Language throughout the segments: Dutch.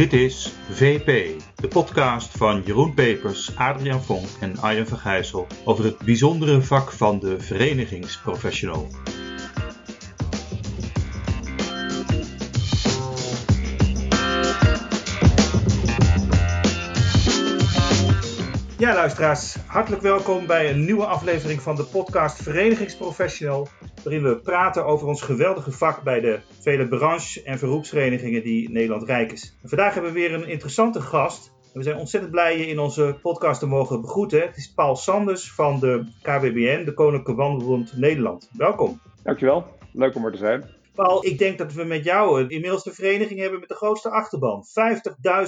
Dit is VP, de podcast van Jeroen Pepers, Adriaan Vonk en Arjen van Gijssel over het bijzondere vak van de verenigingsprofessional. Ja, luisteraars, hartelijk welkom bij een nieuwe aflevering van de podcast Verenigingsprofessional, waarin we praten over ons geweldige vak bij de vele branche- en beroepsverenigingen die Nederland rijk is. vandaag hebben we weer een interessante gast. We zijn ontzettend blij je in onze podcast te mogen begroeten. Het is Paul Sanders van de KWBN, de Koninklijke Wandelbond Nederland. Welkom. Dankjewel, leuk om er te zijn. Paul, ik denk dat we met jou inmiddels de vereniging hebben met de grootste achterban.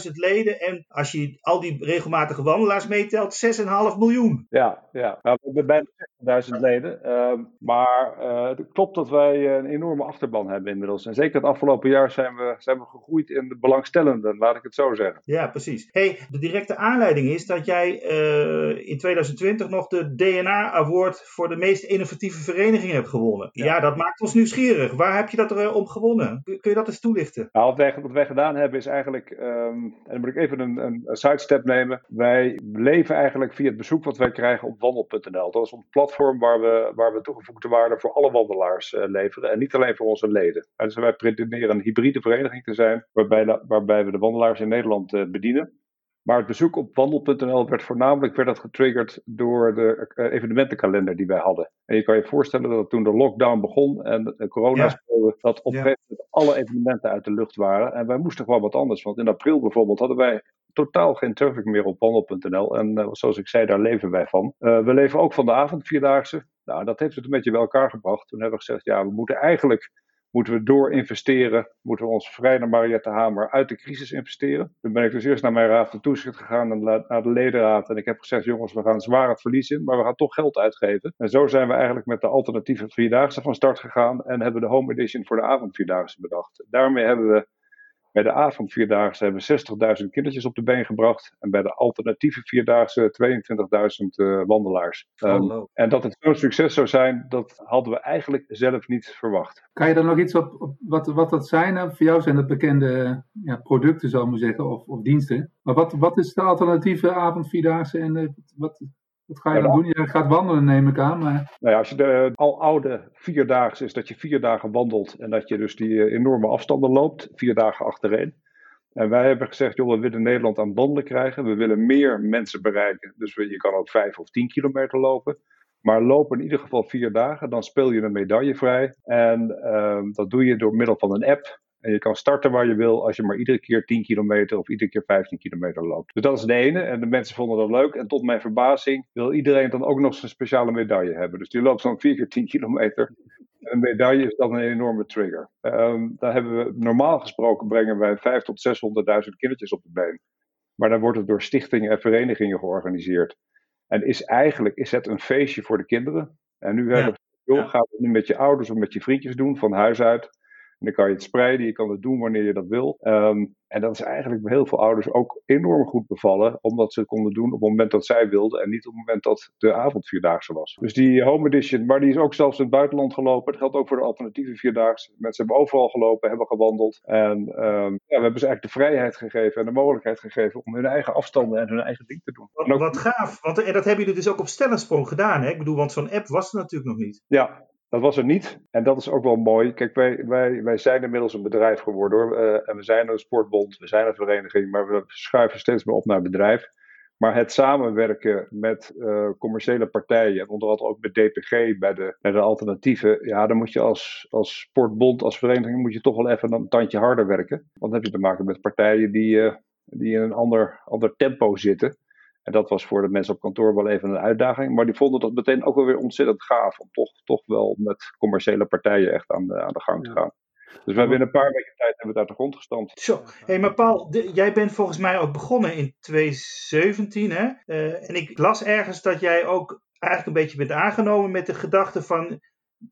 50.000 leden en als je al die regelmatige wandelaars meetelt, 6,5 miljoen. Ja, ja. Nou, we hebben bijna 60.000 leden. Uh, maar uh, het klopt dat wij een enorme achterban hebben inmiddels. En zeker het afgelopen jaar zijn we, zijn we gegroeid in de belangstellenden, laat ik het zo zeggen. Ja, precies. Hey, de directe aanleiding is dat jij uh, in 2020 nog de DNA Award voor de meest innovatieve vereniging hebt gewonnen. Ja, ja dat maakt ons nieuwsgierig. Waar heb je dat er om gewonnen? Kun je dat eens toelichten? Nou, wat, wij, wat wij gedaan hebben is eigenlijk, um, en dan moet ik even een, een, een sidestep nemen. Wij leven eigenlijk via het bezoek wat wij krijgen op wandel.nl. Dat is ons platform waar we, waar we toegevoegde waarde voor alle wandelaars uh, leveren. En niet alleen voor onze leden. En dus wij pretenderen een hybride vereniging te zijn, waarbij, waarbij we de wandelaars in Nederland uh, bedienen. Maar het bezoek op wandel.nl werd voornamelijk werd dat getriggerd door de uh, evenementenkalender die wij hadden. En je kan je voorstellen dat toen de lockdown begon en de corona speelde, ja. dat op ja. alle evenementen uit de lucht waren. En wij moesten gewoon wat anders. Want in april bijvoorbeeld hadden wij totaal geen traffic meer op wandel.nl. En uh, zoals ik zei, daar leven wij van. Uh, we leven ook van de avondvierdaagse. Nou, dat heeft het een beetje bij elkaar gebracht. Toen hebben we gezegd, ja, we moeten eigenlijk moeten we door investeren, moeten we ons vrij naar Mariette Hamer uit de crisis investeren. Toen ben ik dus eerst naar mijn raad van toezicht gegaan en naar de ledenraad en ik heb gezegd, jongens, we gaan zwaar het verlies in, maar we gaan toch geld uitgeven. En zo zijn we eigenlijk met de alternatieve vierdaagse van start gegaan en hebben de home edition voor de avondvierdaagse bedacht. Daarmee hebben we bij de avondvierdaagse hebben we 60.000 kindertjes op de been gebracht. En bij de alternatieve vierdaagse 22.000 uh, wandelaars. Um, oh, en dat het zo'n succes zou zijn, dat hadden we eigenlijk zelf niet verwacht. Kan je daar nog iets op, op wat, wat dat zijn? Nou, voor jou zijn dat bekende ja, producten, zou ik maar zeggen, of, of diensten. Maar wat, wat is de alternatieve avondvierdaagse en uh, wat, wat ga je dan doen? Je gaat wandelen, neem ik aan. Maar... Nou ja, als je de al oude vierdaagse is dat je vier dagen wandelt en dat je dus die enorme afstanden loopt, vier dagen achtereen. En wij hebben gezegd, joh, we willen Nederland aan wandelen krijgen. We willen meer mensen bereiken. Dus je kan ook vijf of tien kilometer lopen. Maar loop in ieder geval vier dagen, dan speel je een medaille vrij. En uh, dat doe je door middel van een app. En je kan starten waar je wil als je maar iedere keer 10 kilometer of iedere keer 15 kilometer loopt. Dus dat is de ene. En de mensen vonden dat leuk. En tot mijn verbazing wil iedereen dan ook nog zijn speciale medaille hebben. Dus die loopt dan 4 keer 10 kilometer. Een medaille is dan een enorme trigger. Um, daar hebben we normaal gesproken brengen wij 5 tot 600.000 kindertjes op de been. Maar dan wordt het door stichtingen en verenigingen georganiseerd. En is eigenlijk is het een feestje voor de kinderen. En nu hebben we, joh, ga het nu met je ouders of met je vriendjes doen, van huis uit. En dan kan je het spreiden, je kan het doen wanneer je dat wil. Um, en dat is eigenlijk bij heel veel ouders ook enorm goed bevallen, omdat ze het konden doen op het moment dat zij wilden en niet op het moment dat de avondvierdaagse was. Dus die home edition, maar die is ook zelfs in het buitenland gelopen. Dat geldt ook voor de alternatieve vierdaagse. Mensen hebben overal gelopen, hebben gewandeld. En um, ja, we hebben ze eigenlijk de vrijheid gegeven en de mogelijkheid gegeven om hun eigen afstanden en hun eigen ding te doen. Wat, wat gaaf, want en dat hebben jullie dus ook op stellensprong gedaan, hè? Ik bedoel, want zo'n app was er natuurlijk nog niet. Ja, dat was er niet. En dat is ook wel mooi. Kijk, wij, wij, wij zijn inmiddels een bedrijf geworden hoor. Uh, en we zijn een sportbond, we zijn een vereniging, maar we schuiven steeds meer op naar bedrijf. Maar het samenwerken met uh, commerciële partijen, en onder andere ook met DPG bij de, bij de alternatieven, ja, dan moet je als, als sportbond, als vereniging, moet je toch wel even een tandje harder werken. Want dan heb je te maken met partijen die, uh, die in een ander, ander tempo zitten. En dat was voor de mensen op kantoor wel even een uitdaging. Maar die vonden dat meteen ook wel weer ontzettend gaaf. Om toch, toch wel met commerciële partijen echt aan de, aan de gang te gaan. Dus we hebben in een paar weken tijd hebben we daar de grond gestampt. Zo, hey, maar Paul, de, jij bent volgens mij ook begonnen in 2017, hè? Uh, en ik las ergens dat jij ook eigenlijk een beetje bent aangenomen met de gedachte van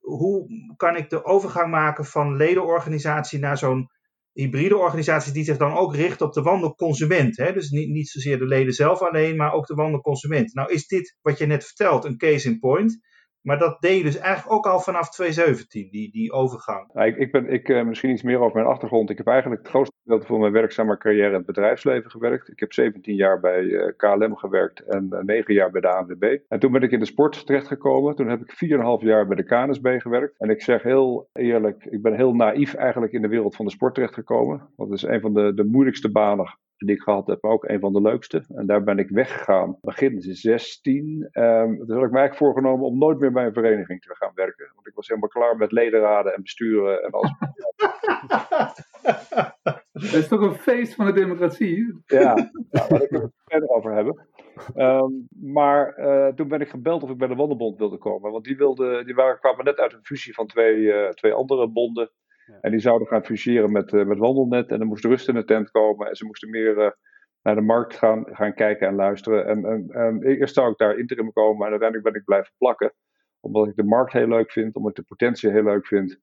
hoe kan ik de overgang maken van ledenorganisatie naar zo'n hybride organisatie die zich dan ook richt op de wandelconsument. Hè? Dus niet, niet zozeer de leden zelf alleen, maar ook de wandelconsument. Nou is dit wat je net vertelt een case in point. Maar dat deed dus eigenlijk ook al vanaf 2017, die, die overgang. Ja, ik, ik, ben, ik uh, misschien iets meer over mijn achtergrond. Ik heb eigenlijk het grootste gedeelte van mijn werkzame carrière in het bedrijfsleven gewerkt. Ik heb 17 jaar bij uh, KLM gewerkt en uh, 9 jaar bij de ANWB. En toen ben ik in de sport terechtgekomen. Toen heb ik 4,5 jaar bij de KNSB gewerkt. En ik zeg heel eerlijk, ik ben heel naïef eigenlijk in de wereld van de sport terechtgekomen. Dat is een van de, de moeilijkste banen die ik gehad heb, ook een van de leukste. En daar ben ik weggegaan begin 16. Um, toen heb ik mij eigenlijk voorgenomen om nooit meer bij een vereniging te gaan werken. Want ik was helemaal klaar met ledenraden en besturen en alles. Het is toch een feest van de democratie? Ja, nou, daar ik het verder over hebben. Um, maar uh, toen ben ik gebeld of ik bij de Wandelbond wilde komen. Want die, wilde, die waren, kwamen net uit een fusie van twee, uh, twee andere bonden. En die zouden gaan fuseren met, uh, met Wandelnet. En er moest rust in de tent komen. En ze moesten meer uh, naar de markt gaan, gaan kijken en luisteren. En, en, en eerst zou ik daar interim komen. En uiteindelijk ben ik blijven plakken. Omdat ik de markt heel leuk vind. Omdat ik de potentie heel leuk vind.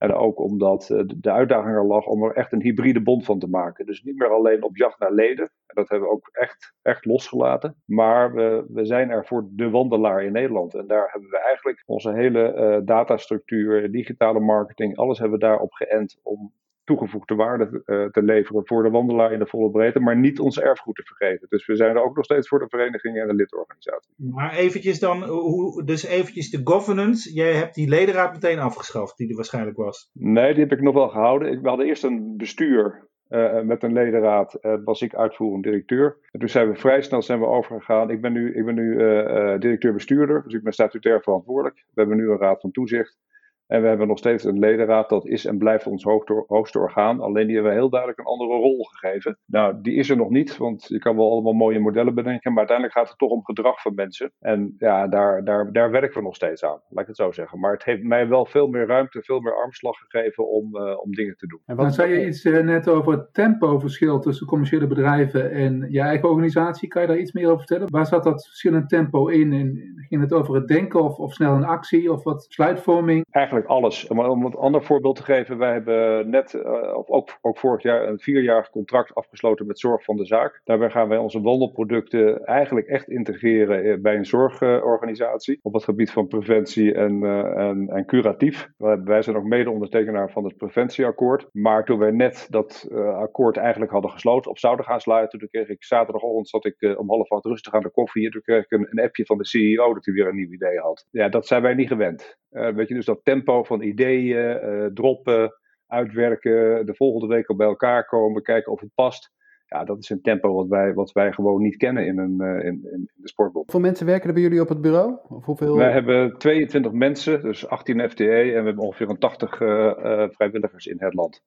En ook omdat uh, de uitdaging er lag om er echt een hybride bond van te maken. Dus niet meer alleen op jacht naar leden. En dat hebben we ook echt, echt losgelaten. Maar we, we zijn er voor de wandelaar in Nederland. En daar hebben we eigenlijk onze hele uh, datastructuur, digitale marketing, alles hebben we daarop geënt om toegevoegde waarde uh, te leveren voor de wandelaar in de volle breedte, maar niet ons erfgoed te vergeten. Dus we zijn er ook nog steeds voor de verenigingen en de lidorganisatie. Maar eventjes dan, hoe, dus eventjes de governance. Jij hebt die ledenraad meteen afgeschaft, die er waarschijnlijk was. Nee, die heb ik nog wel gehouden. We hadden eerst een bestuur uh, met een ledenraad uh, was ik uitvoerend directeur. En toen zijn we vrij snel zijn we overgegaan. Ik ben nu, ik ben nu uh, directeur-bestuurder, dus ik ben statutair verantwoordelijk. We hebben nu een raad van toezicht. En we hebben nog steeds een ledenraad, dat is en blijft ons hoogste, hoogste orgaan. Alleen die hebben we heel duidelijk een andere rol gegeven. Nou, die is er nog niet, want je kan wel allemaal mooie modellen bedenken, maar uiteindelijk gaat het toch om gedrag van mensen. En ja, daar, daar, daar werken we nog steeds aan, laat ik het zo zeggen. Maar het heeft mij wel veel meer ruimte, veel meer armslag gegeven om, uh, om dingen te doen. En wat zei je iets uh, net over het tempoverschil tussen commerciële bedrijven en je eigen organisatie? Kan je daar iets meer over vertellen? Waar zat dat verschillende tempo in? En ging het over het denken of, of snel een actie of wat sluitvorming? Eigenlijk alles. Om, een ander voorbeeld te geven, wij hebben net, of ook, ook vorig jaar, een vierjarig contract afgesloten met Zorg van de Zaak. Daarbij gaan wij onze wandelproducten eigenlijk echt integreren bij een zorgorganisatie op het gebied van preventie en, uh, en, en, curatief. Wij zijn ook mede-ondertekenaar van het preventieakkoord. Maar toen wij net dat akkoord eigenlijk hadden gesloten, of zouden gaan sluiten, toen kreeg ik zaterdagochtend zat ik om half acht rustig aan de koffie en toen kreeg ik een, een appje van de CEO dat hij weer een nieuw idee had. Ja, dat zijn wij niet gewend. Weet je, dus dat tempo van ideeën, uh, droppen, uitwerken, de volgende week al bij elkaar komen, kijken of het past. Ja, dat is een tempo wat wij, wat wij gewoon niet kennen in, een, uh, in, in de sportbond. Hoeveel mensen werken er bij jullie op het bureau? Of hoeveel... Wij hebben 22 mensen, dus 18 FTE, en we hebben ongeveer een 80 uh, vrijwilligers in het land.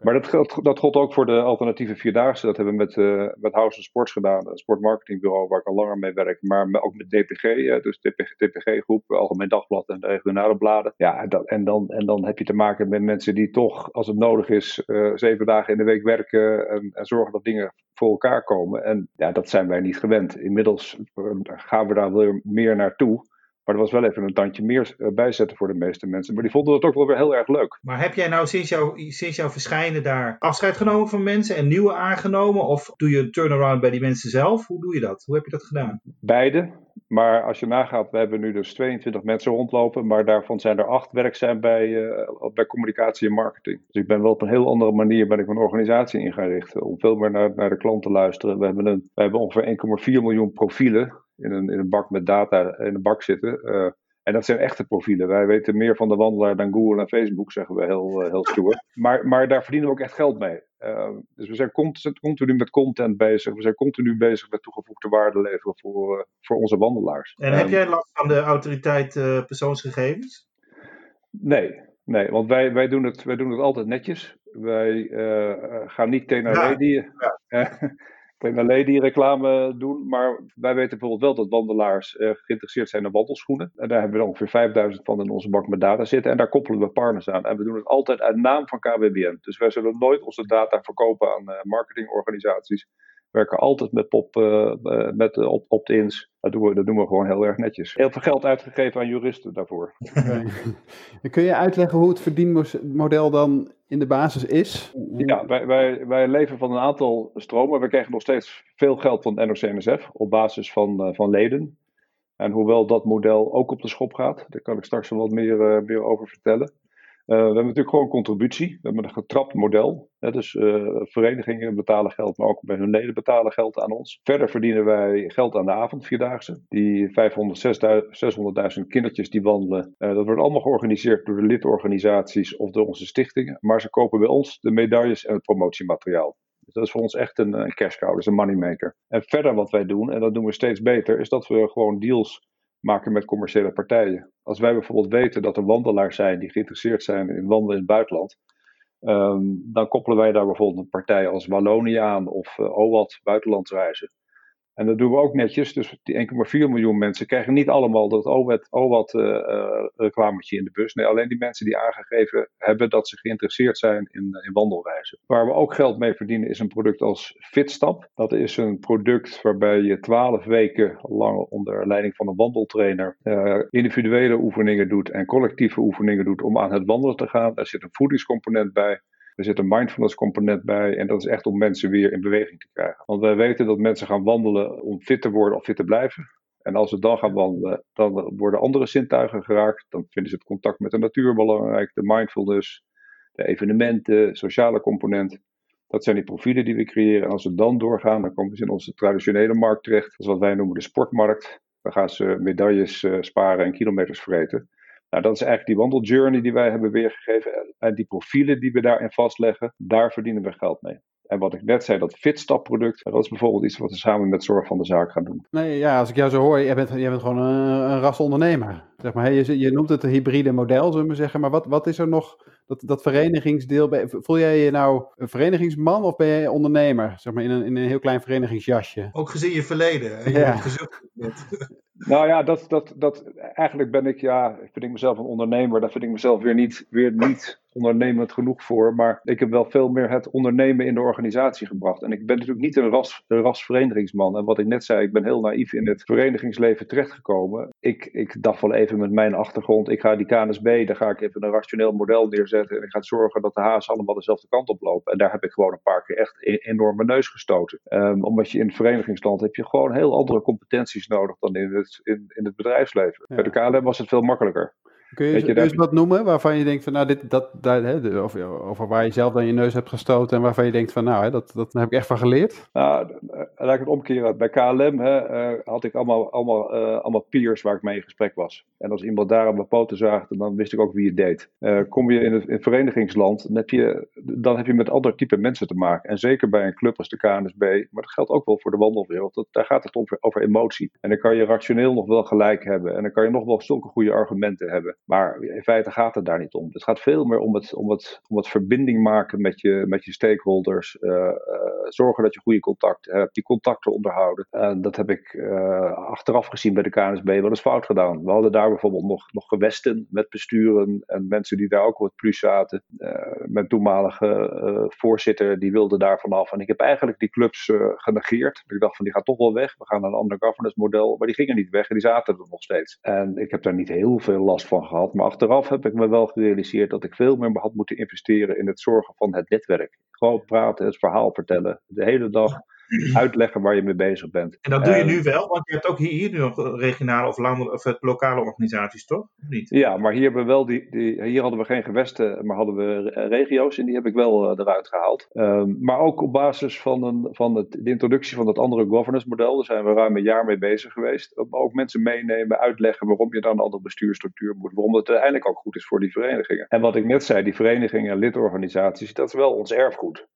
Maar dat geldt, dat geldt ook voor de alternatieve vierdaagse. Dat hebben we met, uh, met House Sports gedaan, een sportmarketingbureau waar ik al langer mee werk. Maar ook met DPG, uh, dus DPG, DPG Groep, Algemeen Dagblad en de regionale bladen. Ja, dat, en, dan, en dan heb je te maken met mensen die toch, als het nodig is, zeven dagen in de week werken en, en zorgen dat dingen voor elkaar komen. En ja, dat zijn wij niet gewend. Inmiddels gaan we daar weer meer naartoe. Maar er was wel even een tandje meer bijzetten voor de meeste mensen. Maar die vonden dat ook wel weer heel erg leuk. Maar heb jij nou sinds, jou, sinds jouw verschijnen daar afscheid genomen van mensen en nieuwe aangenomen? Of doe je een turnaround bij die mensen zelf? Hoe doe je dat? Hoe heb je dat gedaan? Beide. Maar als je nagaat, we hebben nu dus 22 mensen rondlopen. Maar daarvan zijn er acht werkzaam bij, uh, bij communicatie en marketing. Dus ik ben wel op een heel andere manier ben ik mijn organisatie in gaan richten. Om veel meer naar, naar de klant te luisteren. We hebben, een, we hebben ongeveer 1,4 miljoen profielen in een, in een bak met data in een bak zitten. Uh, en dat zijn echte profielen. Wij weten meer van de wandelaar dan Google en Facebook, zeggen we heel, uh, heel stoer. Maar, maar daar verdienen we ook echt geld mee. Uh, dus we zijn continu, met content bezig. We zijn continu bezig met toegevoegde waarde leveren voor, uh, voor onze wandelaars. En heb jij last van de autoriteit persoonsgegevens? Nee, nee want wij, wij, doen het, wij doen het altijd netjes. Wij gaan niet tegen ja. Ja. Alleen die reclame doen. Maar wij weten bijvoorbeeld wel dat wandelaars uh, geïnteresseerd zijn in wandelschoenen. En daar hebben we ongeveer 5000 van in onze bank met data zitten. En daar koppelen we partners aan. En we doen het altijd uit naam van KWBN. Dus wij zullen nooit onze data verkopen aan uh, marketingorganisaties. We werken altijd met, pop, uh, met opt-ins. Dat doen, we, dat doen we gewoon heel erg netjes. Heel veel geld uitgegeven aan juristen daarvoor. Okay. Kun je uitleggen hoe het verdienmodel dan in de basis is? Ja, wij, wij, wij leven van een aantal stromen. We krijgen nog steeds veel geld van NOC-NSF op basis van, uh, van leden. En hoewel dat model ook op de schop gaat, daar kan ik straks wel wat meer, meer over vertellen. We hebben natuurlijk gewoon contributie. We hebben een getrapt model. Hè, dus verenigingen betalen geld, maar ook bij hun leden betalen geld aan ons. Verder verdienen wij geld aan de avondvierdaagse. Die 600.000 kindertjes die wandelen, dat wordt allemaal georganiseerd door de lidorganisaties of door onze stichtingen. Maar ze kopen bij ons de medailles en het promotiemateriaal. Dus dat is voor ons echt een, een cash cow, dus een moneymaker. En verder wat wij doen, en dat doen we steeds beter, is dat we gewoon deals maken met commerciële partijen. Als wij bijvoorbeeld weten dat er wandelaars zijn die geïnteresseerd zijn in wandelen in het buitenland, ehm, dan koppelen wij daar bijvoorbeeld een partij als Wallonië aan of uh, OWAT, buitenlandsreizen. En dat doen we ook netjes. Dus die 1,4 miljoen mensen krijgen niet allemaal dat OWAT, OWAT uh, uh, reclametje in de bus. Nee, alleen die mensen die aangegeven hebben dat ze geïnteresseerd zijn in, in wandelreizen. Waar we ook geld mee verdienen is een product als Fitstap. Dat is een product waarbij je 12 weken lang onder leiding van een wandeltrainer individuele oefeningen doet en collectieve oefeningen doet om aan het wandelen te gaan. Daar zit een voedingscomponent bij. Er zit een mindfulness component bij en dat is echt om mensen weer in beweging te krijgen. Want wij weten dat mensen gaan wandelen om fit te worden of fit te blijven. En als ze dan gaan wandelen, dan worden andere zintuigen geraakt. Dan vinden ze het contact met de natuur belangrijk, de mindfulness, de evenementen, sociale component. Dat zijn die profielen die we creëren. En als ze dan doorgaan, dan komen ze in onze traditionele markt terecht. Dat is wat wij noemen de sportmarkt. Dan gaan ze medailles uh, sparen en kilometers vreten. Nou, dat is eigenlijk die wandeljourney die wij hebben weergegeven. En die profielen die we daarin vastleggen, daar verdienen we geld mee. En wat ik net zei, dat fitstapproduct, dat is bijvoorbeeld iets wat we samen met Zorg van de Zaak gaan doen. Nee, ja, als ik jou zo hoor, jij bent, jij bent gewoon een, een ras ondernemer. Zeg maar, je, je noemt het een hybride model, zullen we zeggen. Maar wat, wat is er nog, dat, dat verenigingsdeel, voel jij je nou een verenigingsman of ben jij ondernemer? Zeg maar in een, in een heel klein verenigingsjasje. Ook gezien je verleden. En je Ja. gezocht Nou ja, dat, dat, dat, eigenlijk ben ik, ja, vind ik mezelf een ondernemer. Daar vind ik mezelf weer niet, weer niet ondernemend genoeg voor. Maar ik heb wel veel meer het ondernemen in de organisatie gebracht. En ik ben natuurlijk niet een ras, een rasverenigingsman. En wat ik net zei, ik ben heel naïef in het verenigingsleven terechtgekomen. Ik, ik dacht wel even met mijn achtergrond, ik ga die KNSB, daar ga ik even een rationeel model neerzetten. En ik ga zorgen dat de hazen allemaal dezelfde kant op lopen. En daar heb ik gewoon een paar keer echt een enorme neus gestoten. Um, omdat je in het verenigingsland heb je gewoon heel andere competenties nodig dan in het, in, in het bedrijfsleven. Ja. Bij de KLM was het veel makkelijker. Kun je, je, daar- wat noemen waarvan je denkt van nou dit, dat, hè, of, over waar je zelf dan je neus hebt gestoten en waarvan je denkt van nou hè, dat, dat heb ik echt van geleerd? Nou, eh, laat ik het omkeren. Bij KLM hè, eh, had ik allemaal, allemaal, eh, allemaal peers waar ik mee in gesprek was. En als iemand daar aan mijn poten zaagde, dan wist ik ook wie het deed. Kom je in het, in het verenigingsland, dan heb, je, dan heb je met ander type mensen te maken. En zeker bij een club als de KNSB, maar dat geldt ook wel voor de wandelwereld. Dat, daar gaat het over, over emotie. En dan kan je rationeel nog wel gelijk hebben. En dan kan je nog wel zulke goede argumenten hebben. Maar in feite gaat het daar niet om. Het gaat veel meer om het, om het, om het verbinding maken met je, met je stakeholders. eh, eh, zorgen dat je goede contacten hebt, die contacten onderhouden. En dat heb ik eh, achteraf gezien bij de KNSB wel eens fout gedaan. We hadden daar bijvoorbeeld nog, nog gewesten met besturen en mensen die daar ook wat plus zaten. Eh, mijn toenmalige eh, voorzitter die wilde daar vanaf. En ik heb eigenlijk die clubs eh, genegeerd. Ik dacht van die gaat toch wel weg. We gaan naar een ander governance model. Maar die gingen niet weg en die zaten er nog steeds. En ik heb daar niet heel veel last van gehad. Maar achteraf heb ik me wel gerealiseerd dat ik veel meer had moeten investeren in het zorgen van het netwerk. Gewoon praten, het verhaal vertellen. De hele dag uitleggen waar je mee bezig bent. En dat doe je nu wel, want je hebt ook hier, hier nu nog regionale of, land- of eh, lokale organisaties, toch? Of niet? Ja, maar hier, hebben we wel die, die, hier hadden we geen gewesten, maar hadden we re- regio's en die heb ik wel eh, eruit gehaald. Ehm, maar ook op basis van, een, van het, de introductie van het andere governance model, daar zijn we ruim een jaar mee bezig geweest. Ook mensen meenemen, uitleggen waarom je dan een andere bestuursstructuur moet, waarom het uiteindelijk ook goed is voor die verenigingen. En wat ik net zei, die verenigingen en lidorganisaties, dat is wel ons erfgoed.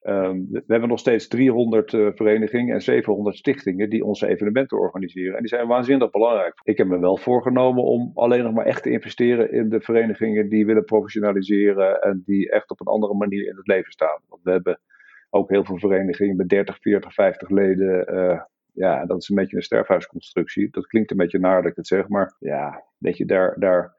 Ehm, we hebben nog steeds 300 eh, verenigingen en 700 stichtingen die onze evenementen organiseren. En die zijn waanzinnig belangrijk. Ik heb me wel voorgenomen om alleen nog maar echt te investeren in de verenigingen die willen professionaliseren en die echt op een andere manier in het leven staan. Want we hebben ook heel veel verenigingen met 30, 40, 50 leden. eh, ja, dat is een beetje een sterfhuisconstructie. Dat klinkt een beetje naar dat het zeg, maar ja, weet je, daar, daar,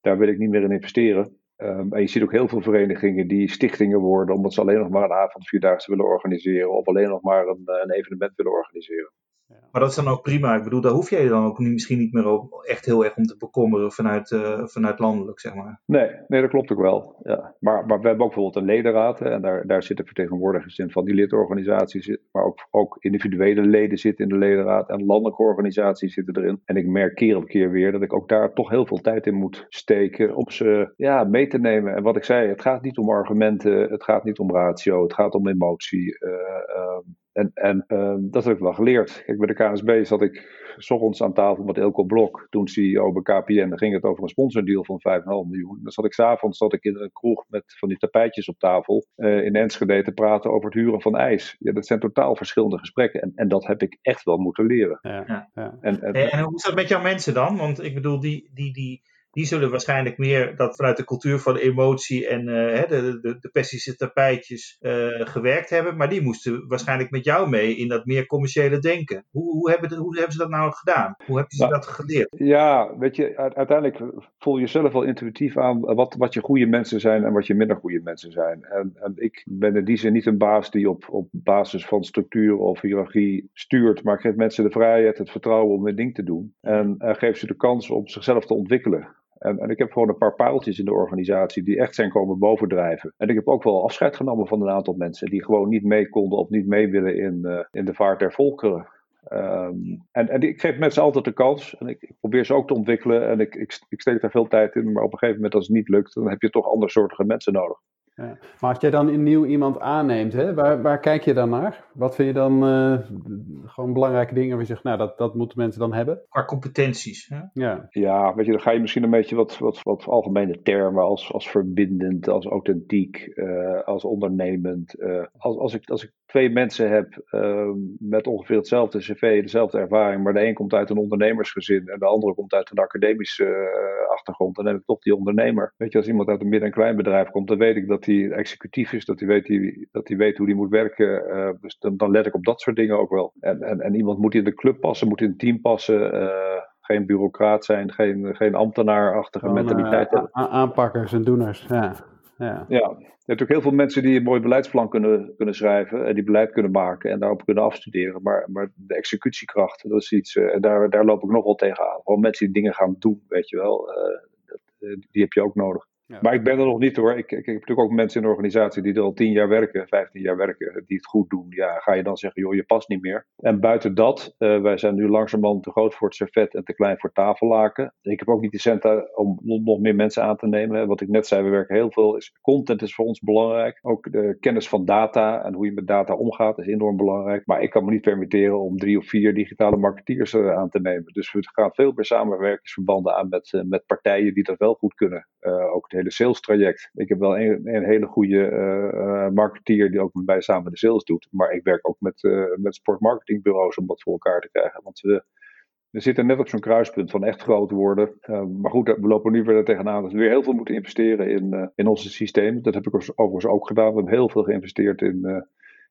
daar wil ik niet meer in investeren. Um, en je ziet ook heel veel verenigingen die stichtingen worden omdat ze alleen nog maar een avond vierdaagse willen organiseren of alleen nog maar een, een evenement willen organiseren. Maar dat is dan ook prima. Ik bedoel, daar hoef je je dan ook niet, misschien niet meer op, echt heel erg om te bekommeren vanuit, uh, vanuit landelijk, zeg maar. Nee, nee, dat klopt ook wel. Ja. Maar, maar we hebben ook bijvoorbeeld een ledenraad. Hè, en daar, daar zitten vertegenwoordigers in van die lidorganisaties. Maar ook, ook individuele leden zitten in de ledenraad. En landelijke organisaties zitten erin. En ik merk keer op keer weer dat ik ook daar toch heel veel tijd in moet steken. Om ze ja, mee te nemen. En wat ik zei, het gaat niet om argumenten. Het gaat niet om ratio. Het gaat om emotie. Uh, uh, en, en uh, dat heb ik wel geleerd. Kijk, bij de KNSB zat ik s ochtends aan tafel met Elko Blok, toen CEO bij KPN. Dan ging het over een sponsordeal van 5,5 miljoen. Dan zat ik s'avonds zat ik in een kroeg met van die tapijtjes op tafel uh, in Enschede te praten over het huren van ijs. Ja, dat zijn totaal verschillende gesprekken. En, en dat heb ik echt wel moeten leren. Ja. Ja. En, en, en, hoe is dat met jouw mensen dan? Want ik bedoel, die, die, die, die zullen waarschijnlijk meer dat vanuit de cultuur van emotie en uh, de, de, de pestische tapijtjes uh, gewerkt hebben. Maar die moesten waarschijnlijk met jou mee in dat meer commerciële denken. Hoe, hoe, hebben, de, hoe hebben ze dat nou gedaan? Hoe hebben ze nou, dat geleerd? Ja, weet je, uiteindelijk voel je zelf wel intuïtief aan wat, wat je goede mensen zijn en wat je minder goede mensen zijn. En, en ik ben in die zin niet een baas die op, op basis van structuur of hiërarchie stuurt. Maar ik geef mensen de vrijheid, het vertrouwen om hun ding te doen. En uh, geef ze de kans om zichzelf te ontwikkelen. En, ik heb gewoon een paar paaltjes in de organisatie die echt zijn komen bovendrijven. En ik heb ook wel afscheid genomen van een aantal mensen die gewoon niet mee konden of niet mee willen in, uh, in de vaart der volkeren. Um, en, ik geef mensen altijd de kans. En ik, ik probeer ze ook te ontwikkelen. En ik, ik, ik steek daar veel tijd in. Maar op een gegeven moment, als het niet lukt, dan heb je toch andersoortige mensen nodig. Ja. Maar als jij dan een nieuw iemand aanneemt, hè, waar, waar kijk je dan naar? Wat vind je dan uh, gewoon belangrijke dingen waar je zegt, nou, dat, dat moeten mensen dan hebben? Qua competenties. Hè? Ja. ja, weet je, dan ga je misschien een beetje wat, wat, wat algemene termen als, als verbindend, als authentiek, uh, als ondernemend. Uh, als, als, ik, als ik twee mensen heb uh, met ongeveer hetzelfde cv, dezelfde ervaring, maar de een komt uit een ondernemersgezin en de andere komt uit een academische uh, achtergrond, dan heb ik toch die ondernemer. Weet je, als iemand uit een midden- en kleinbedrijf komt, dan weet ik dat hij executief is, dat hij weet, die, dat hij weet hoe hij moet werken. Uh, dus dan, dan let ik op dat soort dingen ook wel. En, en, en iemand moet in de club passen, moet in het team passen geen bureaucraat zijn, geen, geen ambtenaarachtige oh, mentaliteit hebben. Aanpakkers en doeners, ja. Ja. ja, je hebt natuurlijk heel veel mensen die een mooi beleidsplan kunnen, kunnen schrijven en die beleid kunnen maken en daarop kunnen afstuderen. Maar, maar de executiekracht, dat is iets, uh, daar, daar loop ik nog wel tegenaan. Gewoon mensen die dingen gaan doen, weet je wel, uh, uh, die heb je ook nodig. Maar ik ben er nog niet hoor. Ik, ik, heb natuurlijk ook mensen in de organisatie die er al 10 jaar werken, 15 jaar werken, die het goed doen. Ja, ga je dan zeggen, joh, je past niet meer. En buiten dat, uh, wij zijn nu langzamerhand te groot voor het servet en te klein voor tafellaken. Ik heb ook niet de centen om nog meer mensen aan te nemen. Wat ik net zei, we werken heel veel. Is, content is voor ons belangrijk. Ook de kennis van data en hoe je met data omgaat is enorm belangrijk. Maar ik kan me niet permitteren om drie of vier digitale marketeers uh, aan te nemen. Dus we gaan veel meer samenwerkingsverbanden aan met, met partijen die dat wel goed kunnen. ook de hele sales traject. Ik heb wel een, een hele goede uh, marketeer die ook met mij samen de sales doet. Maar ik werk ook met, uh, met sportmarketingbureaus om dat voor elkaar te krijgen. Want we, zitten net op zo'n kruispunt van echt groot worden. Maar goed, we lopen nu weer tegenaan dat we weer heel veel moeten investeren in, in onze systemen. Dat heb ik overigens ook gedaan. We hebben heel veel geïnvesteerd in,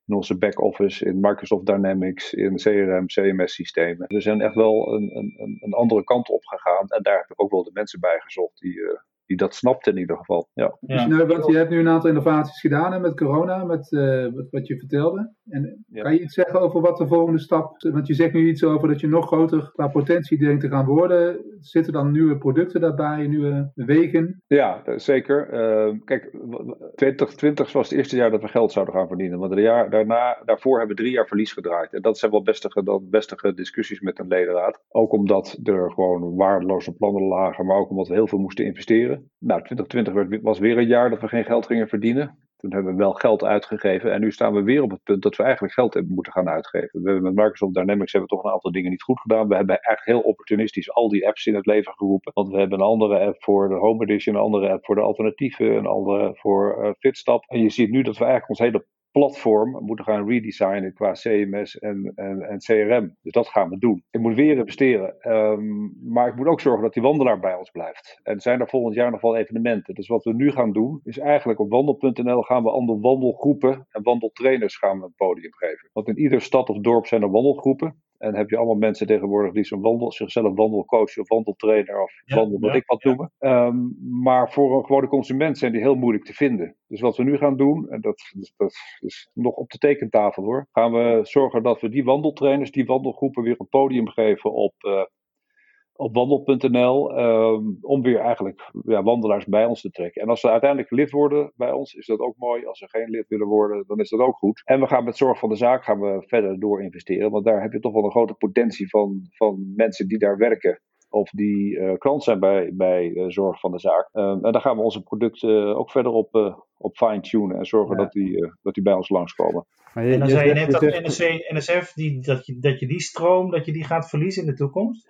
in onze back-office, in Microsoft Dynamics, in CRM, CMS-systemen. We zijn echt wel een, een, een andere kant op gegaan. En daar heb ik ook wel de mensen bij gezocht die, die dat snapt in ieder geval. Ja. Dus nou, want je hebt nu een aantal innovaties gedaan hè, met corona, met uh, wat, wat, je vertelde. En ja. kan je iets zeggen over wat de volgende stap Want je zegt nu iets over dat je nog groter qua potentie denkt te gaan worden. Zitten dan nieuwe producten daarbij, nieuwe wegen? Ja, zeker. Uh, kijk, 2020 was het eerste jaar dat we geld zouden gaan verdienen. Want het jaar daarna, daarvoor hebben we drie jaar verlies gedraaid. En dat zijn wel bestige, dat bestige discussies met een ledenraad. Ook omdat er gewoon waardeloze plannen lagen, maar ook omdat we heel veel moesten investeren. Nou, 2020 was weer een jaar dat we geen geld gingen verdienen. Toen hebben we wel geld uitgegeven en nu staan we weer op het punt dat we eigenlijk geld moeten gaan uitgeven. We hebben met Microsoft Dynamics hebben we toch een aantal dingen niet goed gedaan. We hebben echt heel opportunistisch al die apps in het leven geroepen. Want we hebben een andere app voor de Home Edition, een andere app voor de alternatieven, een andere voor uh, Fitstap. En je ziet nu dat we eigenlijk ons hele platform moeten gaan redesignen qua CMS en, en, en CRM. Dus dat gaan we doen. Ik moet weer investeren. Um, maar ik moet ook zorgen dat die wandelaar bij ons blijft. En zijn er volgend jaar nog wel evenementen. Dus wat we nu gaan doen, is eigenlijk op wandel.nl gaan we andere wandelgroepen en wandeltrainers gaan we een podium geven. Want in ieder stad of dorp zijn er wandelgroepen. En heb je allemaal mensen tegenwoordig die zo'n wandel, zichzelf wandelcoach of wandeltrainer of Ja, wandel, wat ja, ik wat ja. noemen. Ehm, maar voor een gewone consument zijn die heel moeilijk te vinden. Dus wat we nu gaan doen, en dat, dat is nog op de tekentafel hoor, gaan we zorgen dat we die wandeltrainers, die wandelgroepen weer een podium geven op, eh, op wandel.nl. ehm, om weer eigenlijk ja, wandelaars bij ons te trekken. En als ze uiteindelijk lid worden bij ons, is dat ook mooi. Als ze geen lid willen worden, dan is dat ook goed. En we gaan met zorg van de zaak gaan we verder door investeren. Want daar heb je toch wel een grote potentie van, van mensen die daar werken. Of die eh, klant zijn bij, bij eh, zorg van de zaak. Ehm, en daar gaan we onze producten ook verder op, eh, op fine-tunen. En zorgen Ja. dat, die, eh, dat die bij ons langskomen. Maar En dan je zei je net dat NSC, NSF, die, dat, je, dat je die stroom, dat je die gaat verliezen in de toekomst?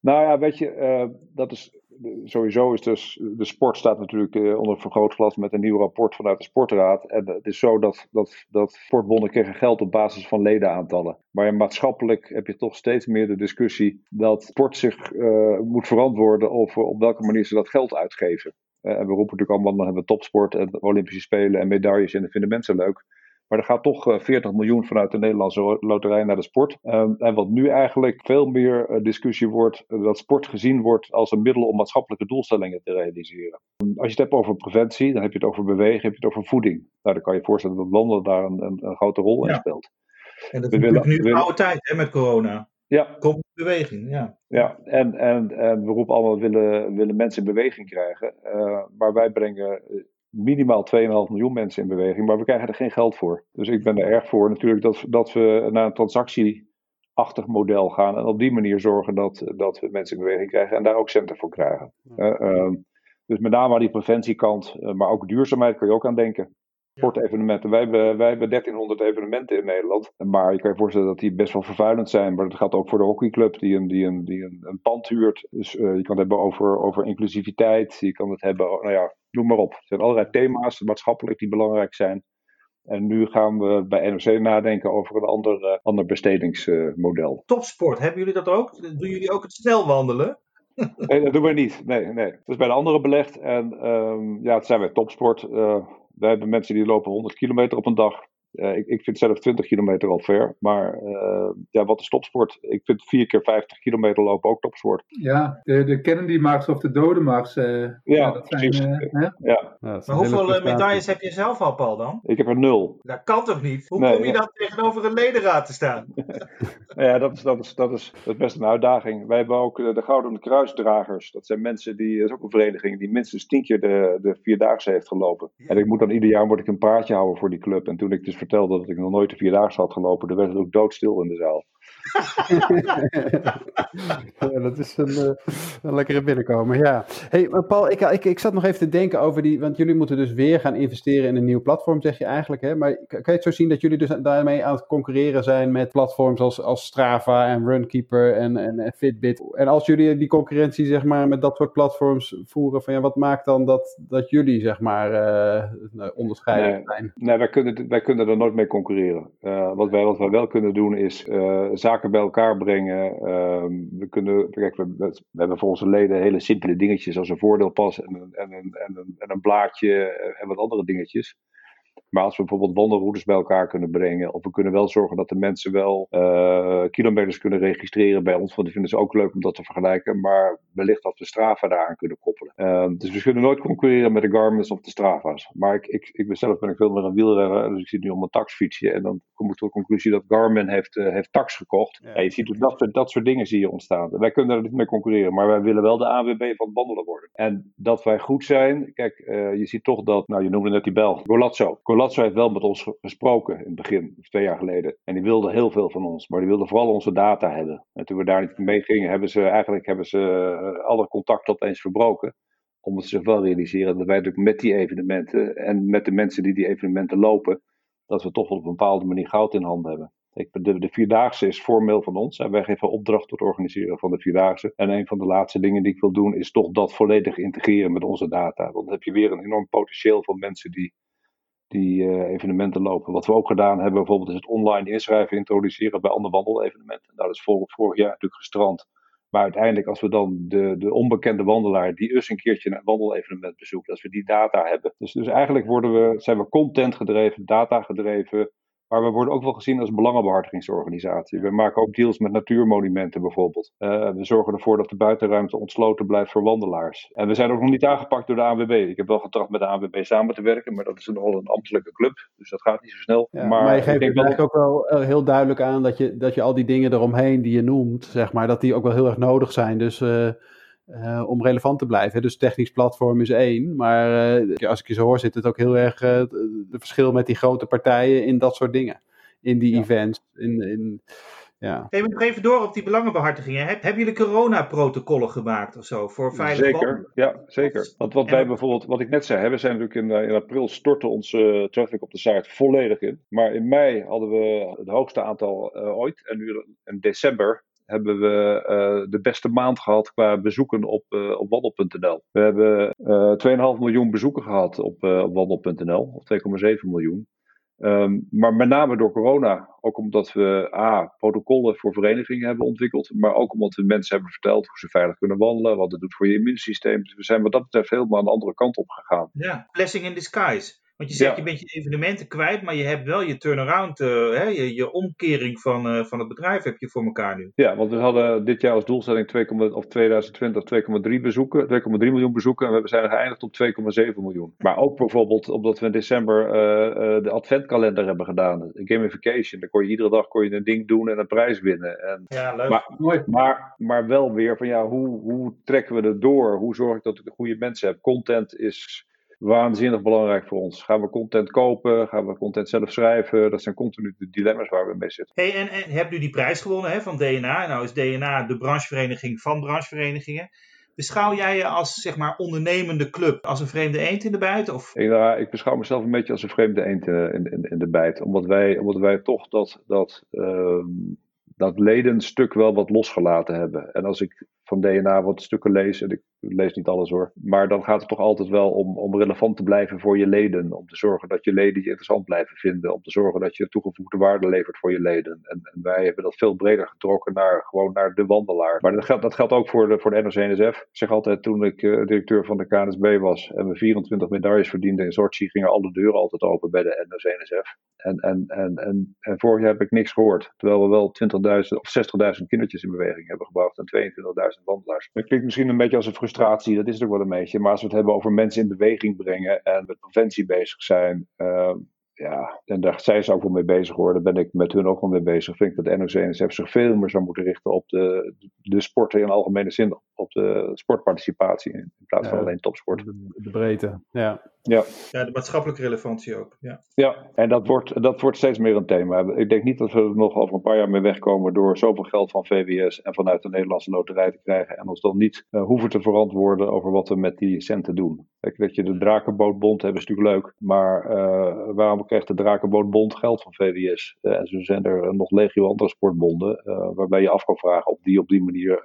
Nou ja, weet je, eh, dat is sowieso is dus de sport staat natuurlijk eh, onder vergrootglas met een nieuw rapport vanuit de sportraad. En het is zo dat, dat, dat sportbonden krijgen geld op basis van ledenaantallen. Maar maatschappelijk heb je toch steeds meer de discussie dat sport zich eh, moet verantwoorden over op welke manier ze dat geld uitgeven. En we roepen natuurlijk allemaal, dan hebben we topsport en Olympische Spelen en medailles en dat vinden mensen leuk. Maar er gaat toch eh, 40 miljoen vanuit de Nederlandse loterij naar de sport. Ehm, en wat nu eigenlijk veel meer eh, discussie wordt, eh, dat sport gezien wordt als een middel om maatschappelijke doelstellingen te realiseren. Als je het hebt over preventie, dan heb je het over bewegen, heb je het over voeding. Nou, dan kan je je voorstellen dat wandelen daar een, een, een grote rol in speelt. En dat We is willen- nu willen- oude tijd hè, met corona. Ja, Komt in beweging, ja. Ja, en, en, en we roepen allemaal, willen, willen mensen in beweging krijgen. Eh, maar wij brengen eh, minimaal 2,5 miljoen mensen in beweging, maar we krijgen er geen geld voor. Dus ik ben er erg voor natuurlijk dat, dat we naar een transactieachtig model gaan. En op die manier zorgen dat, dat we mensen in beweging krijgen en daar ook centen voor krijgen. Eh, ehm, dus met name aan die preventiekant, eh, maar ook duurzaamheid kun je ook aan denken. Sportevenementen. Wij hebben, wij hebben 1300 evenementen in Nederland. Maar je kan je voorstellen dat die best wel vervuilend zijn. Maar dat geldt ook voor de hockeyclub die een, die een, die een, een pand huurt. Dus eh, je kan het hebben over, over inclusiviteit. Je kan het hebben, nou ja, noem maar op. Er zijn allerlei thema's maatschappelijk die belangrijk zijn. En nu gaan we bij NOC nadenken over een ander, eh, ander bestedingsmodel. Topsport, hebben jullie dat ook? Doen jullie ook het snelwandelen? Nee, dat doen we niet. Nee, nee. Dat is bij de anderen belegd. En ehm, ja, het zijn wij topsport. Eh wij hebben mensen die lopen 100 kilometer op een dag. Eh, ik, ik vind zelf 20 kilometer al ver. Maar eh, ja, wat is topsport? Ik vind 4 keer 50 kilometer lopen ook topsport. Ja, de, de Kennedy-mars of de Dodemars. eh ja, dat zijn, precies. eh? Ja, Ja, dat is Maar een hele hoeveel medailles heb je zelf al, Paul, dan? ik heb er nul. Dat kan toch niet? Hoe Nee, kom je ja. dan tegenover een ledenraad te staan? Ja, dat is, dat, is, dat, is, dat is best een uitdaging. Wij hebben ook de Gouden Kruisdragers. Dat zijn mensen die, dat is ook een vereniging, die minstens tien keer de, de Vierdaagse heeft gelopen. En ik moet dan ieder jaar moet ik een praatje houden voor die club. En toen ik dus vertelde dat ik nog nooit de Vierdaagse had gelopen, dan werd het ook doodstil in de zaal. ja, dat is een, eh, een lekkere binnenkomen, ja. hey, maar Paul, ik, ik, ik zat nog even te denken over die, want jullie moeten dus weer gaan investeren in een nieuw platform, zeg je eigenlijk, hè? Maar kan je het zo zien dat jullie dus daarmee aan het concurreren zijn met platforms als, als Strava en Runkeeper en, en, en Fitbit? En als jullie die concurrentie, zeg maar, met dat soort platforms voeren, van ja, wat maakt dan dat, dat jullie, zeg maar, eh, nou, onderscheidend Nee. zijn? Nee, wij kunnen, wij kunnen er nooit mee concurreren. Eh, wat, wij, wat wij wel kunnen doen is eh, bij elkaar brengen. Ehm, we, kunnen, we, we hebben voor onze leden hele simpele dingetjes als een voordeelpas en een, en en en een blaadje eh, en wat andere dingetjes. Maar als we bijvoorbeeld wandelroutes bij elkaar kunnen brengen, of we kunnen wel zorgen dat de mensen wel eh, kilometers kunnen registreren bij ons, want die vinden ze ook leuk om dat te vergelijken, maar wellicht dat we Strava daaraan kunnen koppelen. Ehm, dus we kunnen nooit concurreren met de Garmin's of de Strava's. Maar ik, ik, ik ben zelf ben ik veel meer een wielrenner, dus ik zit nu op mijn taxfietsje en dan kom ik tot de conclusie dat Garmin heeft, eh, heeft tax gekocht. Ja. Ja, je ziet dat, soort- dat soort dingen zie je ontstaan. Wij kunnen er niet mee concurreren, maar wij willen wel de AWB van het wandelen worden. En dat wij goed zijn, kijk, eh, je ziet toch dat, nou je noemde net die bel, Golazzo. Golazzo heeft wel met ons ge- gesproken in het begin, twee jaar geleden. En die wilde heel veel van ons, maar die wilde vooral onze data hebben. En toen we daar niet mee gingen, hebben ze eigenlijk hebben ze, eh, alle contacten opeens verbroken. Omdat ze zich wel realiseren dat wij natuurlijk met die evenementen en met de mensen die die evenementen lopen, dat we toch op een bepaalde manier goud in handen hebben. De, de Vierdaagse is formeel van ons. En wij geven opdracht tot het organiseren van de Vierdaagse. En een van de laatste dingen die ik wil doen, is toch dat volledig integreren met onze data. Want dan heb je weer een enorm potentieel van mensen die, die eh, evenementen lopen. Wat we ook gedaan hebben, bijvoorbeeld, is het online inschrijven introduceren bij andere wandelevenementen. Nou, dat is vorig, vorig jaar natuurlijk gestrand. Maar uiteindelijk, als we dan de, de onbekende wandelaar die eens een keertje een wandelevenement bezoekt, als we die data hebben. Dus, dus eigenlijk worden we, zijn we content gedreven, data gedreven, Maar we worden ook wel gezien als belangenbehartigingsorganisatie. We maken ook deals met natuurmonumenten bijvoorbeeld. Uh, we zorgen ervoor dat de buitenruimte ontsloten blijft voor wandelaars. En we zijn ook nog niet aangepakt door de ANWB. Ik heb wel getracht met de ANWB samen te werken, maar dat is nogal een ambtelijke club. Dus dat gaat niet zo snel. Ja, maar, maar, je geeft eigenlijk ook wel eh, heel duidelijk aan dat je, dat je al die dingen eromheen die je noemt, zeg maar, dat die ook wel heel erg nodig zijn. Dus... Uh, uh, om relevant te blijven. Dus technisch platform is één. Maar uh, als ik je zo hoor, zit het ook heel erg uh, de verschil met die grote partijen in dat soort dingen. In die ja. events. In, in, ja. Nog even door op die belangenbehartigingen. Heb, hebben jullie coronaprotocollen gemaakt of zo voor veilig Zeker, ja, zeker. Want wat wij bijvoorbeeld, wat ik net zei, we zijn natuurlijk in, in april stortte onze traffic op de site volledig in. Maar in mei hadden we het hoogste aantal ooit. En nu in december hebben we uh, de beste maand gehad qua bezoeken op, uh, op wandel.nl. We hebben uh, 2,5 miljoen bezoeken gehad op, wandel.nl, of 2,7 miljoen. Um, maar met name door corona. Ook omdat we A, protocollen voor verenigingen hebben ontwikkeld. Maar ook omdat we mensen hebben verteld hoe ze veilig kunnen wandelen. Wat het doet voor je immuunsysteem. Dus we zijn wat dat betreft helemaal een andere kant op gegaan. Ja, blessing in disguise. Want je zegt, ja. je bent je evenementen kwijt, maar je hebt wel je turnaround, uh, hè, je, je, omkering van, uh, van het bedrijf heb je voor elkaar nu. Ja, want we hadden dit jaar als doelstelling 2, of 2020 2,3 bezoeken, 2,3 miljoen bezoeken en we zijn geëindigd op 2,7 miljoen. Maar ook bijvoorbeeld omdat we in december uh, de adventkalender hebben gedaan, gamification. Daar kon je iedere dag kon je een ding doen en een prijs winnen. En, ja, leuk. Maar, maar, maar wel weer van ja, hoe, hoe trekken we het door? Hoe zorg ik dat ik de goede mensen heb? Content is waanzinnig belangrijk voor ons. Gaan we content kopen? Gaan we content zelf schrijven? Dat zijn continu de dilemma's waar we mee zitten. Hey, en, en hebt u die prijs gewonnen hè, van DNA? Nou is DNA de branchevereniging van brancheverenigingen. Beschouw jij je als zeg maar ondernemende club, als een vreemde eend in de bijt? Of? Ik, nou, ik beschouw mezelf een beetje als een vreemde eend in, in, in de bijt. Omdat wij, omdat wij toch dat, dat, uh, dat ledenstuk wel wat losgelaten hebben. En als ik van DNA wat stukken lees, en ik lees niet alles hoor, maar dan gaat het toch altijd wel om, om relevant te blijven voor je leden. Om te zorgen dat je leden je interessant blijven vinden. Om te zorgen dat je toegevoegde waarde levert voor je leden. En, wij hebben dat veel breder getrokken naar gewoon naar de wandelaar. Maar dat geldt, dat geldt ook voor de, voor de NOC-NSF. Ik zeg altijd, toen ik uh, directeur van de KNSB was en we 24 medailles verdienden in Sochi, gingen alle deuren altijd open bij de NOC-NSF. En, en, en, en, en vorig jaar heb ik niks gehoord. Terwijl we wel 20.000 of 60.000 kindertjes in beweging hebben gebracht en 22.000 wandelaars. Dat klinkt misschien een beetje als een frustratie, dat is het ook wel een beetje. Maar als we het hebben over mensen in beweging brengen en met preventie bezig zijn, uh, ja, en daar zijn ze ook wel mee bezig. Daar ben ik met hun ook wel mee bezig. Vind ik dat NOC-NSF zich veel meer zou moeten richten op de, de sporten in algemene zin. Op de sportparticipatie in plaats van alleen topsport. De, de breedte, ja. Ja. ja, de maatschappelijke relevantie ook. Ja, ja en dat wordt, dat wordt steeds meer een thema. Ik denk niet dat we er nog over een paar jaar mee wegkomen door zoveel geld van VWS en vanuit de Nederlandse loterij te krijgen. En ons dan niet uh, hoeven te verantwoorden over wat we met die centen doen. Kijk, dat je de Drakenbootbond hebben is natuurlijk leuk. Maar uh, waarom krijgt de Drakenbootbond geld van VWS? Uh, en zo zijn er nog legio andere sportbonden waarbij je af kan vragen of die op die manier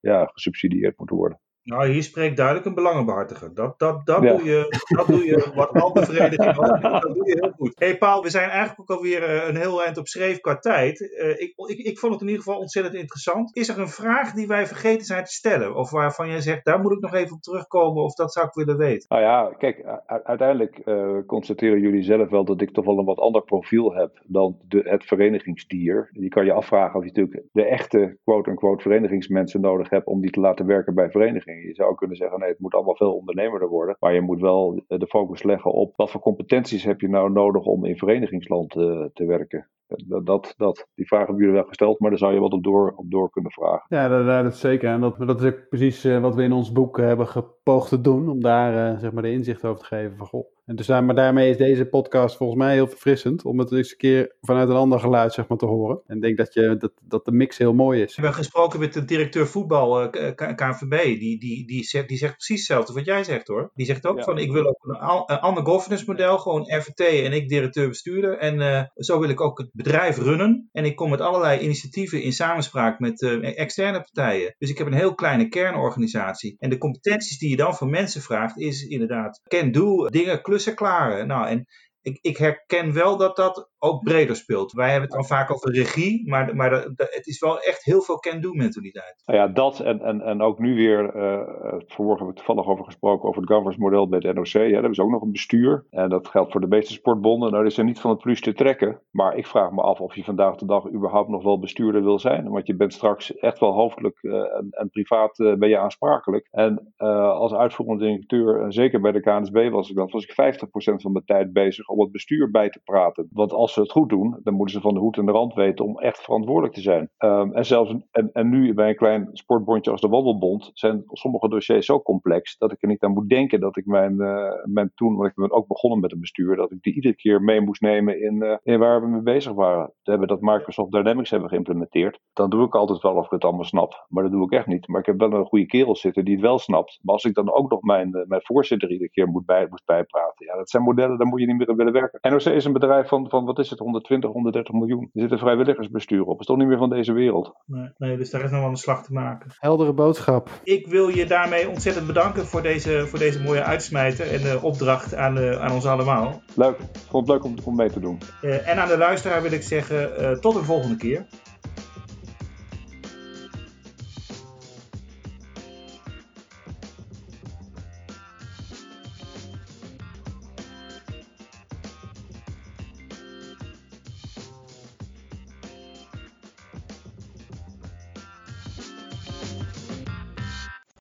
ja, gesubsidieerd moeten worden. Nou, hier spreekt duidelijk een belangenbehartiger. Dat, dat, dat, ja. doe, je, dat doe je, wat andere verenigingen dat doe je heel goed. Hé hey Paul, we zijn eigenlijk ook alweer een heel eind op schreef qua tijd. Uh, ik, ik, ik vond het in ieder geval ontzettend interessant. Is er een vraag die wij vergeten zijn te stellen? Of waarvan jij zegt, daar moet ik nog even op terugkomen of dat zou ik willen weten? Nou ja, kijk, uiteindelijk uh, constateren jullie zelf wel dat ik toch wel een wat ander profiel heb dan de, het verenigingsdier. Je kan je afvragen of je natuurlijk de echte quote-unquote verenigingsmensen nodig hebt om die te laten werken bij verenigingen. Je zou kunnen zeggen, nee, het moet allemaal veel ondernemerder worden. Maar je moet wel de focus leggen op wat voor competenties heb je nou nodig om in verenigingsland uh, te werken. Dat, dat, die vraag hebben jullie wel gesteld, maar daar zou je wat op door, op door kunnen vragen. Ja, dat, dat is zeker. En dat, dat is precies wat we in ons boek hebben gepoogd te doen. Om daar zeg maar de inzicht over te geven van, en dus, maar daarmee is deze podcast volgens mij heel verfrissend om het eens een keer vanuit een ander geluid zeg maar, te horen. En ik denk dat, je, dat, dat de mix heel mooi is. We hebben gesproken met de directeur voetbal uh, KNVB. Die, die, die, zegt, die zegt precies hetzelfde wat jij zegt hoor. Die zegt ook ja. van ik wil ook een, een ander governance model. Gewoon RVT en ik directeur bestuurder. En uh, zo wil ik ook het bedrijf runnen. En ik kom met allerlei initiatieven in samenspraak met uh, externe partijen. Dus ik heb een heel kleine kernorganisatie. En de competenties die je dan van mensen vraagt is inderdaad can do, dingen klussen klaren. Nou, en ik, ik herken wel dat dat ook breder speelt. Wij hebben het dan vaak over regie, maar, maar het is wel echt heel veel can-do mentaliteit. Nou ja, dat en, en, en ook nu weer, uh, hebben we toevallig over gesproken over het governance model bij het NOC. Hè. Daar hebben ze ook nog een bestuur en dat geldt voor de meeste sportbonden. Nou, dat is er niet van het plus te trekken, maar ik vraag me af of je vandaag de dag überhaupt nog wel bestuurder wil zijn. Want je bent straks echt wel hoofdelijk uh, en, privaat ben je aansprakelijk. En als uitvoerend directeur, en zeker bij de KNSB was ik dan, was ik 50% van mijn tijd bezig om het bestuur bij te praten. Want als ze het goed doen, dan moeten ze van de hoed en de rand weten om echt verantwoordelijk te zijn. Um, en zelfs en, en nu bij een klein sportbondje als de Wandelbond zijn sommige dossiers zo complex dat ik er niet aan moet denken dat ik mijn, uh, mijn toen, want ik ben ook begonnen met het bestuur, dat ik die iedere keer mee moest nemen in, uh, in waar we mee bezig waren. We hebben dat Microsoft Dynamics hebben geïmplementeerd. Dan doe ik altijd wel of ik het allemaal snap, maar dat doe ik echt niet. Maar ik heb wel een goede kerel zitten die het wel snapt. Maar als ik dan ook nog mijn, uh, mijn voorzitter iedere keer moet, bij, moet bijpraten, ja, dat zijn modellen, daar moet je niet meer willen werken. NOC is een bedrijf van, van wat is het, 120, 130 miljoen. Er zitten vrijwilligersbestuur op. Het is toch niet meer van deze wereld. Nee, nee, dus daar is nog wel een slag te maken. Heldere boodschap. Ik wil je daarmee ontzettend bedanken voor deze, voor deze mooie uitsmijter en de opdracht aan, uh, aan ons allemaal. Leuk. Ik vond het leuk om, om mee te doen. Uh, en aan de luisteraar wil ik zeggen, uh, tot een volgende keer.